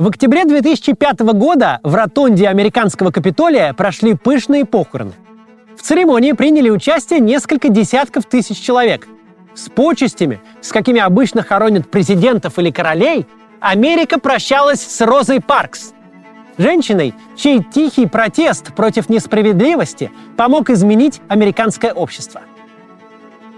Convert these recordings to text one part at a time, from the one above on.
В октябре 2005 года в ротонде американского Капитолия прошли пышные похороны. В церемонии приняли участие несколько десятков тысяч человек. С почестями, с какими обычно хоронят президентов или королей, Америка прощалась с Розой Паркс, женщиной, чей тихий протест против несправедливости помог изменить американское общество.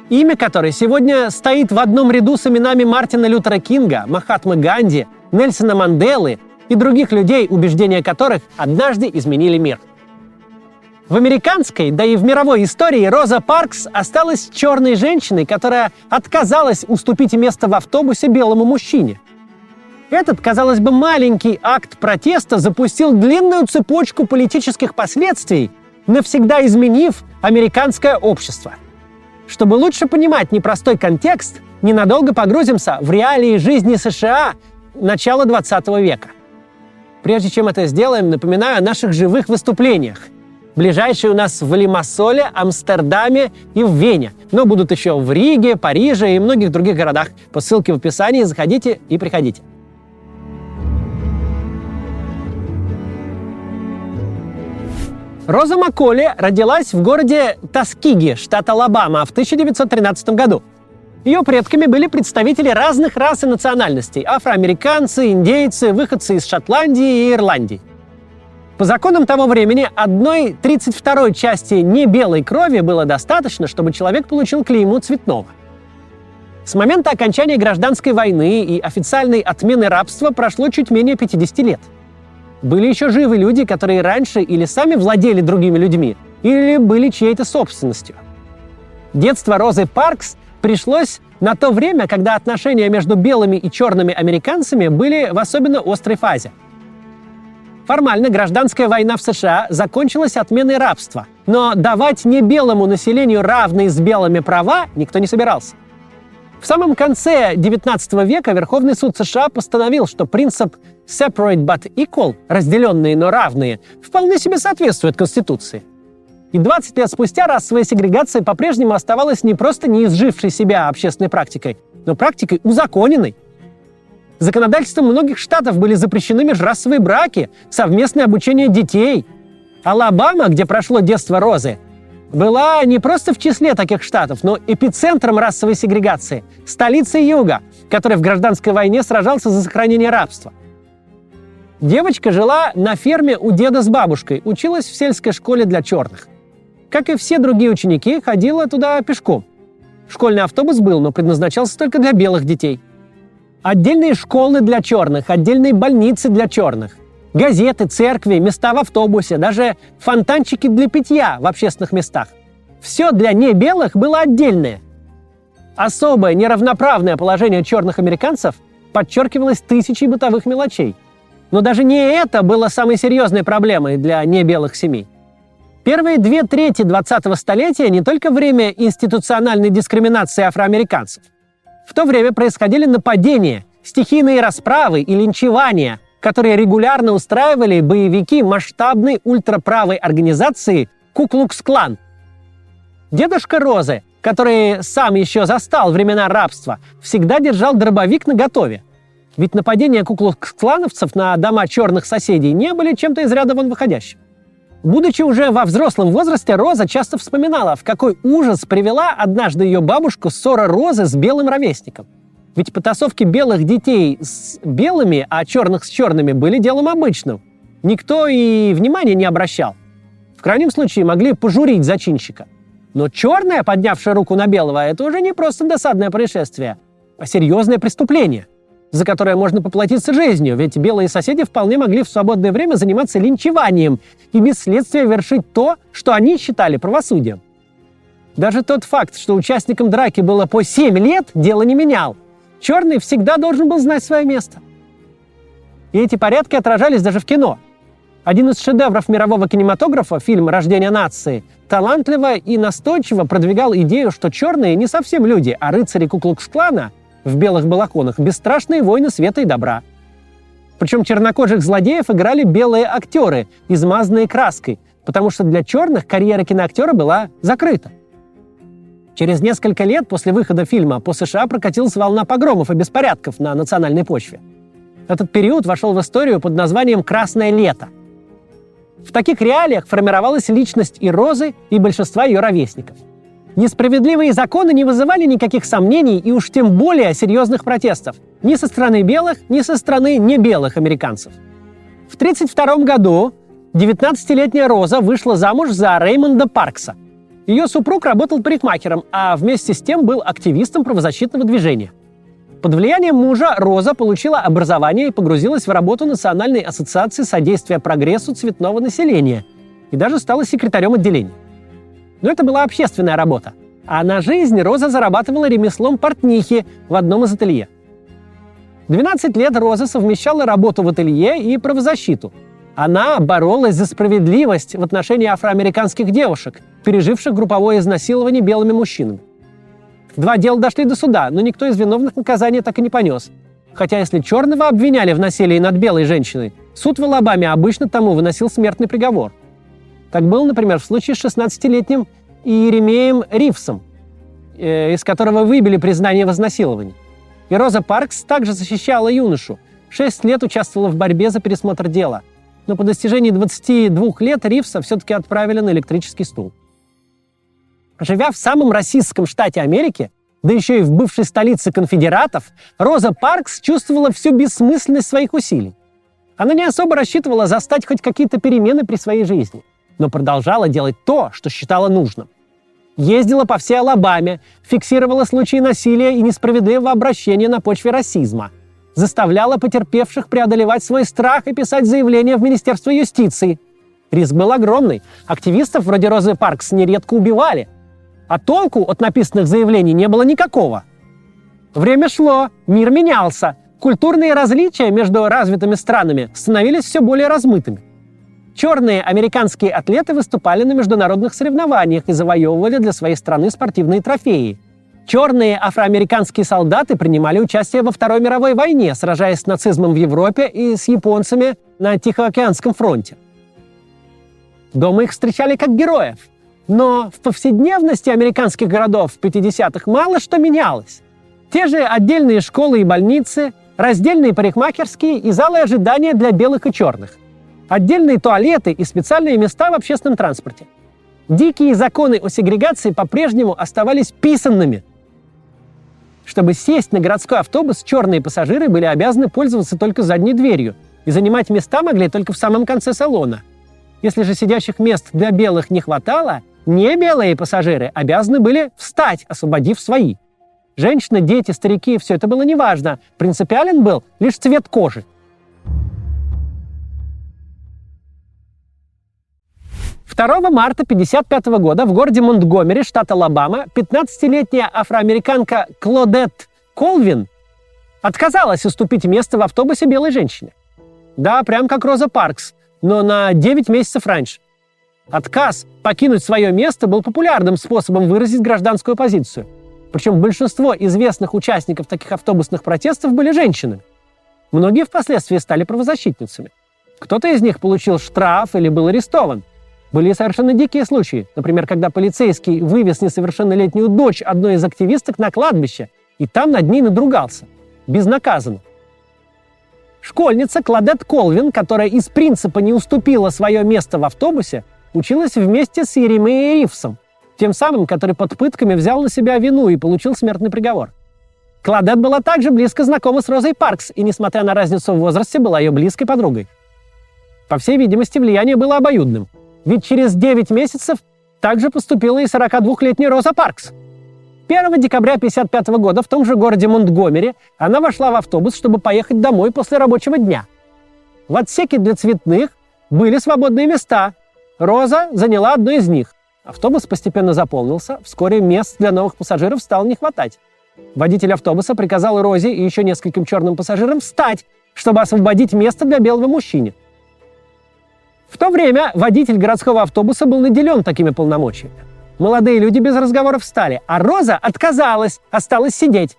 Имя которой сегодня стоит в одном ряду с именами Мартина Лютера Кинга, Махатмы Ганди – Нельсона Манделы и других людей, убеждения которых однажды изменили мир. В американской, да и в мировой истории Роза Паркс осталась черной женщиной, которая отказалась уступить место в автобусе белому мужчине. Этот, казалось бы, маленький акт протеста запустил длинную цепочку политических последствий, навсегда изменив американское общество. Чтобы лучше понимать непростой контекст, ненадолго погрузимся в реалии жизни США начала 20 века. Прежде чем это сделаем, напоминаю о наших живых выступлениях. Ближайшие у нас в Лимассоле, Амстердаме и в Вене. Но будут еще в Риге, Париже и многих других городах. По ссылке в описании заходите и приходите. Роза Макколи родилась в городе Таскиги, штат Алабама, в 1913 году. Ее предками были представители разных рас и национальностей – афроамериканцы, индейцы, выходцы из Шотландии и Ирландии. По законам того времени одной 32-й части небелой крови было достаточно, чтобы человек получил клейму цветного. С момента окончания гражданской войны и официальной отмены рабства прошло чуть менее 50 лет. Были еще живы люди, которые раньше или сами владели другими людьми, или были чьей-то собственностью. Детство Розы Паркс пришлось на то время, когда отношения между белыми и черными американцами были в особенно острой фазе. Формально гражданская война в США закончилась отменой рабства, но давать не белому населению равные с белыми права никто не собирался. В самом конце XIX века Верховный суд США постановил, что принцип separate but equal, разделенные, но равные, вполне себе соответствует Конституции. И 20 лет спустя расовая сегрегация по-прежнему оставалась не просто неизжившей себя общественной практикой, но практикой узаконенной. Законодательством многих штатов были запрещены межрасовые браки, совместное обучение детей. Алабама, где прошло детство Розы, была не просто в числе таких штатов, но эпицентром расовой сегрегации, столицей Юга, который в гражданской войне сражался за сохранение рабства. Девочка жила на ферме у деда с бабушкой, училась в сельской школе для черных. Как и все другие ученики, ходила туда пешком. Школьный автобус был, но предназначался только для белых детей. Отдельные школы для черных, отдельные больницы для черных, газеты, церкви, места в автобусе, даже фонтанчики для питья в общественных местах. Все для небелых было отдельное. Особое неравноправное положение черных американцев подчеркивалось тысячей бытовых мелочей. Но даже не это было самой серьезной проблемой для небелых семей. Первые две трети 20-го столетия не только время институциональной дискриминации афроамериканцев. В то время происходили нападения, стихийные расправы и линчевания, которые регулярно устраивали боевики масштабной ультраправой организации Куклукс-клан. Дедушка Розы, который сам еще застал времена рабства, всегда держал дробовик наготове. Ведь нападения куклукс-клановцев на дома черных соседей не были чем-то из ряда вон выходящим. Будучи уже во взрослом возрасте, Роза часто вспоминала, в какой ужас привела однажды ее бабушку ссора Розы с белым ровесником. Ведь потасовки белых детей с белыми, а черных с черными были делом обычным. Никто и внимания не обращал. В крайнем случае могли пожурить зачинщика. Но черная, поднявшая руку на белого, это уже не просто досадное происшествие, а серьезное преступление за которое можно поплатиться жизнью, ведь белые соседи вполне могли в свободное время заниматься линчеванием и без следствия вершить то, что они считали правосудием. Даже тот факт, что участникам драки было по 7 лет, дело не менял. Черный всегда должен был знать свое место. И эти порядки отражались даже в кино. Один из шедевров мирового кинематографа, фильм «Рождение нации», талантливо и настойчиво продвигал идею, что черные не совсем люди, а рыцари Куклукс-клана – в белых балахонах бесстрашные войны света и добра. Причем чернокожих злодеев играли белые актеры, измазанные краской, потому что для черных карьера киноактера была закрыта. Через несколько лет после выхода фильма по США прокатилась волна погромов и беспорядков на национальной почве. Этот период вошел в историю под названием «Красное лето». В таких реалиях формировалась личность и Розы, и большинства ее ровесников. Несправедливые законы не вызывали никаких сомнений и уж тем более серьезных протестов ни со стороны белых, ни со стороны небелых американцев. В 1932 году 19-летняя Роза вышла замуж за Реймонда Паркса. Ее супруг работал парикмахером, а вместе с тем был активистом правозащитного движения – под влиянием мужа Роза получила образование и погрузилась в работу Национальной ассоциации содействия прогрессу цветного населения и даже стала секретарем отделения. Но это была общественная работа. А на жизнь Роза зарабатывала ремеслом портнихи в одном из ателье. 12 лет Роза совмещала работу в ателье и правозащиту. Она боролась за справедливость в отношении афроамериканских девушек, переживших групповое изнасилование белыми мужчинами. Два дела дошли до суда, но никто из виновных наказания так и не понес. Хотя если черного обвиняли в насилии над белой женщиной, суд в Алабаме обычно тому выносил смертный приговор. Так было, например, в случае с 16-летним Иеремеем Ривсом, э, из которого выбили признание в. И Роза Паркс также защищала юношу. Шесть лет участвовала в борьбе за пересмотр дела. Но по достижении 22 лет Ривса все-таки отправили на электрический стул. Живя в самом российском штате Америки, да еще и в бывшей столице конфедератов, Роза Паркс чувствовала всю бессмысленность своих усилий. Она не особо рассчитывала застать хоть какие-то перемены при своей жизни, но продолжала делать то, что считала нужным. Ездила по всей Алабаме, фиксировала случаи насилия и несправедливого обращения на почве расизма, заставляла потерпевших преодолевать свой страх и писать заявления в Министерство юстиции. Риск был огромный. Активистов вроде Розы Паркс нередко убивали – а толку от написанных заявлений не было никакого. Время шло, мир менялся, культурные различия между развитыми странами становились все более размытыми. Черные американские атлеты выступали на международных соревнованиях и завоевывали для своей страны спортивные трофеи. Черные афроамериканские солдаты принимали участие во Второй мировой войне, сражаясь с нацизмом в Европе и с японцами на Тихоокеанском фронте. Дома их встречали как героев – но в повседневности американских городов в 50-х мало что менялось. Те же отдельные школы и больницы, раздельные парикмахерские и залы ожидания для белых и черных. Отдельные туалеты и специальные места в общественном транспорте. Дикие законы о сегрегации по-прежнему оставались писанными. Чтобы сесть на городской автобус, черные пассажиры были обязаны пользоваться только задней дверью и занимать места могли только в самом конце салона. Если же сидящих мест для белых не хватало, не белые пассажиры обязаны были встать, освободив свои. Женщины, дети, старики – все это было неважно. Принципиален был лишь цвет кожи. Второго марта 1955 года в городе Монтгомери, штат Алабама, 15-летняя афроамериканка Клодет Колвин отказалась уступить место в автобусе белой женщине. Да, прям как Роза Паркс, но на 9 месяцев раньше. Отказ покинуть свое место был популярным способом выразить гражданскую позицию. Причем большинство известных участников таких автобусных протестов были женщинами. Многие впоследствии стали правозащитницами. Кто-то из них получил штраф или был арестован. Были совершенно дикие случаи. Например, когда полицейский вывез несовершеннолетнюю дочь одной из активисток на кладбище и там над ней надругался. Безнаказанно. Школьница Кладет Колвин, которая из принципа не уступила свое место в автобусе, училась вместе с Еремеей Ривсом, тем самым, который под пытками взял на себя вину и получил смертный приговор. Кладет была также близко знакома с Розой Паркс и, несмотря на разницу в возрасте, была ее близкой подругой. По всей видимости, влияние было обоюдным, ведь через 9 месяцев также поступила и 42-летняя Роза Паркс. 1 декабря 1955 года в том же городе Монтгомери она вошла в автобус, чтобы поехать домой после рабочего дня. В отсеке для цветных были свободные места, Роза заняла одну из них. Автобус постепенно заполнился, вскоре мест для новых пассажиров стало не хватать. Водитель автобуса приказал Розе и еще нескольким черным пассажирам встать, чтобы освободить место для белого мужчины. В то время водитель городского автобуса был наделен такими полномочиями. Молодые люди без разговоров встали, а Роза отказалась, осталась сидеть.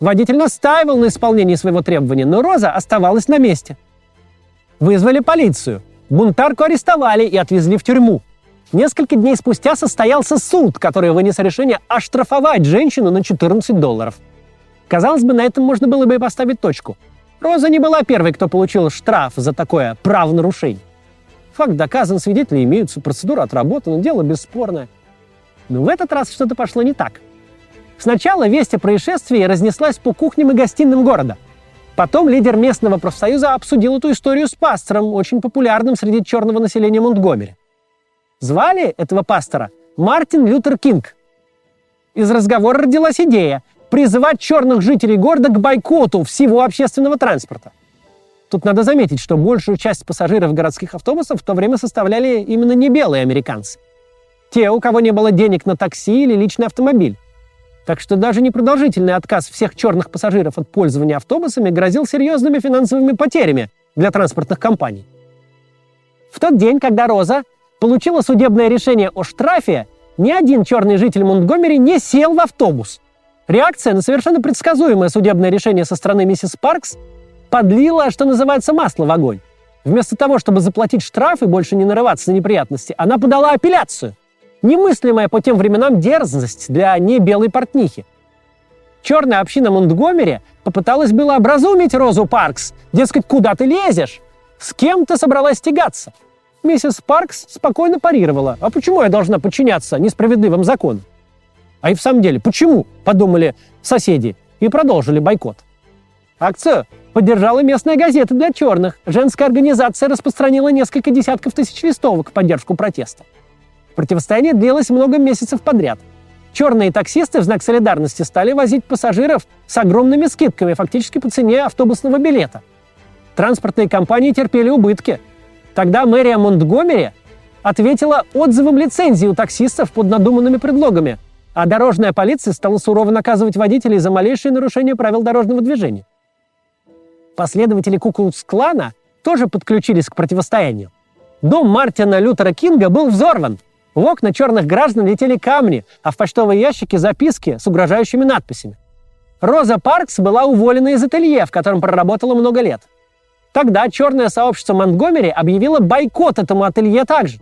Водитель настаивал на исполнении своего требования, но Роза оставалась на месте. Вызвали полицию – Бунтарку арестовали и отвезли в тюрьму. Несколько дней спустя состоялся суд, который вынес решение оштрафовать женщину на 14 долларов. Казалось бы, на этом можно было бы и поставить точку. Роза не была первой, кто получил штраф за такое правонарушение. Факт доказан, свидетели имеются, процедура отработана, дело бесспорное. Но в этот раз что-то пошло не так. Сначала весть о происшествии разнеслась по кухням и гостиным города. Потом лидер местного профсоюза обсудил эту историю с пастором, очень популярным среди черного населения Монтгомери. Звали этого пастора Мартин Лютер Кинг. Из разговора родилась идея призывать черных жителей города к бойкоту всего общественного транспорта. Тут надо заметить, что большую часть пассажиров городских автобусов в то время составляли именно не белые американцы. Те, у кого не было денег на такси или личный автомобиль. Так что даже непродолжительный отказ всех черных пассажиров от пользования автобусами грозил серьезными финансовыми потерями для транспортных компаний. В тот день, когда Роза получила судебное решение о штрафе, ни один черный житель Монтгомери не сел в автобус. Реакция на совершенно предсказуемое судебное решение со стороны миссис Паркс подлила, что называется, масло в огонь. Вместо того, чтобы заплатить штраф и больше не нарываться на неприятности, она подала апелляцию. Немыслимая по тем временам дерзость для небелой портнихи. Черная община Монтгомери попыталась было образумить Розу Паркс. Дескать, куда ты лезешь? С кем ты собралась тягаться? Миссис Паркс спокойно парировала. А почему я должна подчиняться несправедливым законам? А и в самом деле, почему? Подумали соседи и продолжили бойкот. Акцию поддержала местная газета для черных. Женская организация распространила несколько десятков тысяч листовок в поддержку протеста. Противостояние длилось много месяцев подряд. Черные таксисты в знак солидарности стали возить пассажиров с огромными скидками, фактически по цене автобусного билета. Транспортные компании терпели убытки. Тогда мэрия Монтгомери ответила отзывом лицензии у таксистов под надуманными предлогами, а дорожная полиция стала сурово наказывать водителей за малейшие нарушения правил дорожного движения. Последователи Куклукс-клана тоже подключились к противостоянию. Дом Мартина Лютера Кинга был взорван – в окна черных граждан летели камни, а в почтовые ящики записки с угрожающими надписями. Роза Паркс была уволена из ателье, в котором проработала много лет. Тогда черное сообщество Монтгомери объявило бойкот этому ателье также.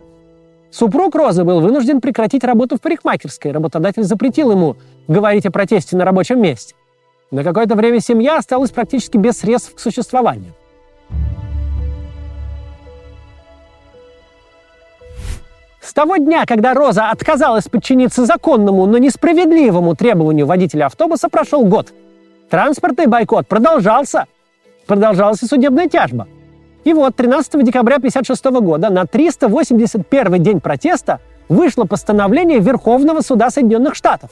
Супруг Розы был вынужден прекратить работу в парикмахерской. Работодатель запретил ему говорить о протесте на рабочем месте. На какое-то время семья осталась практически без средств к существованию. С того дня, когда Роза отказалась подчиниться законному, но несправедливому требованию водителя автобуса, прошел год. Транспортный бойкот продолжался. Продолжалась и судебная тяжба. И вот 13 декабря 1956 года на 381 день протеста вышло постановление Верховного суда Соединенных Штатов.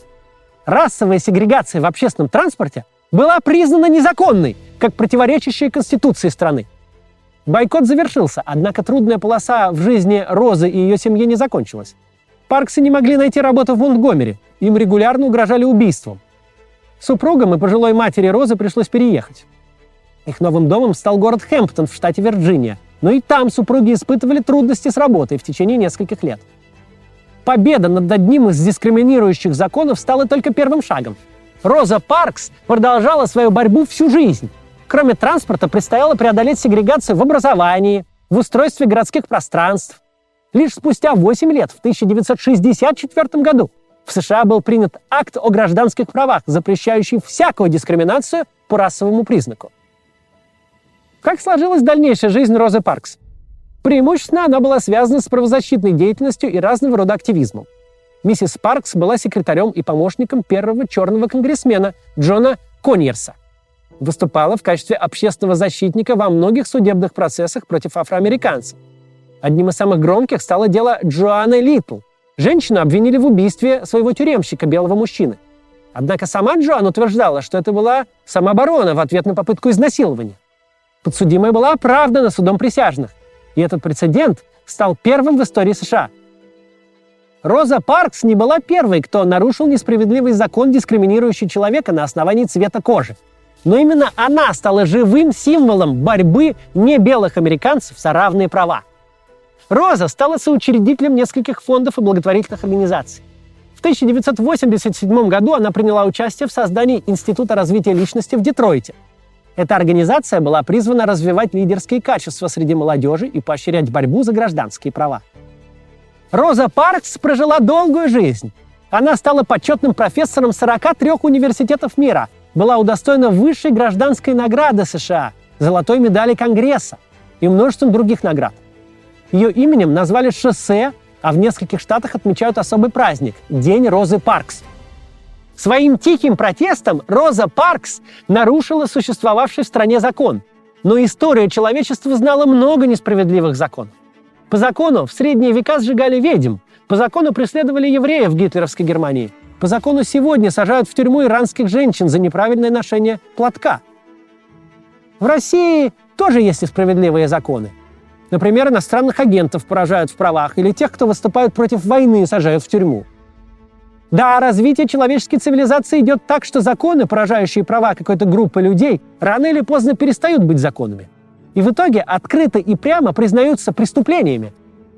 Расовая сегрегация в общественном транспорте была признана незаконной, как противоречащая Конституции страны. Бойкот завершился, однако трудная полоса в жизни Розы и ее семьи не закончилась. Парксы не могли найти работу в Монтгомери, им регулярно угрожали убийством. Супругам и пожилой матери Розы пришлось переехать. Их новым домом стал город Хэмптон в штате Вирджиния, но и там супруги испытывали трудности с работой в течение нескольких лет. Победа над одним из дискриминирующих законов стала только первым шагом. Роза Паркс продолжала свою борьбу всю жизнь. Кроме транспорта, предстояло преодолеть сегрегацию в образовании, в устройстве городских пространств. Лишь спустя 8 лет, в 1964 году, в США был принят акт о гражданских правах, запрещающий всякую дискриминацию по расовому признаку. Как сложилась дальнейшая жизнь Розы Паркс? Преимущественно она была связана с правозащитной деятельностью и разного рода активизмом. Миссис Паркс была секретарем и помощником первого черного конгрессмена Джона Коньерса выступала в качестве общественного защитника во многих судебных процессах против афроамериканцев. Одним из самых громких стало дело Джоанны Литл. Женщину обвинили в убийстве своего тюремщика, белого мужчины. Однако сама Джоан утверждала, что это была самооборона в ответ на попытку изнасилования. Подсудимая была оправдана судом присяжных, и этот прецедент стал первым в истории США. Роза Паркс не была первой, кто нарушил несправедливый закон, дискриминирующий человека на основании цвета кожи – но именно она стала живым символом борьбы небелых американцев за равные права. Роза стала соучредителем нескольких фондов и благотворительных организаций. В 1987 году она приняла участие в создании Института развития личности в Детройте. Эта организация была призвана развивать лидерские качества среди молодежи и поощрять борьбу за гражданские права. Роза Паркс прожила долгую жизнь. Она стала почетным профессором 43 университетов мира – была удостоена высшей гражданской награды США золотой медали Конгресса и множеством других наград. Ее именем назвали шоссе, а в нескольких штатах отмечают особый праздник – День Розы Паркс. Своим тихим протестом Роза Паркс нарушила существовавший в стране закон. Но история человечества знала много несправедливых законов. По закону в средние века сжигали ведьм, по закону преследовали евреев в гитлеровской Германии, по закону сегодня сажают в тюрьму иранских женщин за неправильное ношение платка. В России тоже есть несправедливые законы. Например, иностранных агентов поражают в правах или тех, кто выступает против войны, сажают в тюрьму. Да, развитие человеческой цивилизации идет так, что законы, поражающие права какой-то группы людей, рано или поздно перестают быть законами. И в итоге открыто и прямо признаются преступлениями.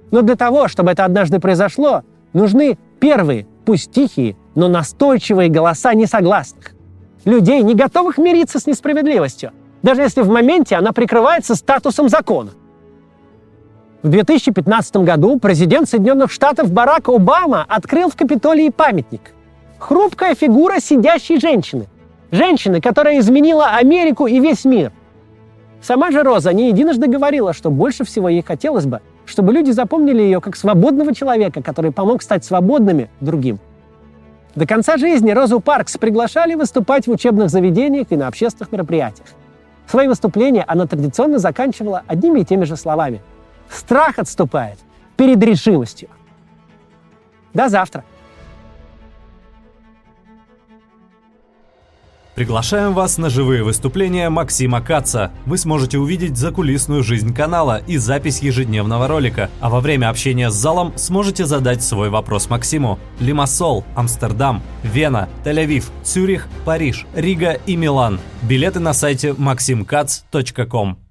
Но для того, чтобы это однажды произошло, нужны первые, пусть тихие, но настойчивые голоса несогласных. Людей, не готовых мириться с несправедливостью, даже если в моменте она прикрывается статусом закона. В 2015 году президент Соединенных Штатов Барак Обама открыл в Капитолии памятник. Хрупкая фигура сидящей женщины. Женщины, которая изменила Америку и весь мир. Сама же Роза не единожды говорила, что больше всего ей хотелось бы, чтобы люди запомнили ее как свободного человека, который помог стать свободными другим. До конца жизни Розу Паркс приглашали выступать в учебных заведениях и на общественных мероприятиях. Свои выступления она традиционно заканчивала одними и теми же словами – Страх отступает перед решимостью. До завтра. Приглашаем вас на живые выступления Максима Каца. Вы сможете увидеть закулисную жизнь канала и запись ежедневного ролика, а во время общения с залом сможете задать свой вопрос Максиму. Лимассол, Амстердам, Вена, Тель-Авив, Цюрих, Париж, Рига и Милан. Билеты на сайте maximkatz.com.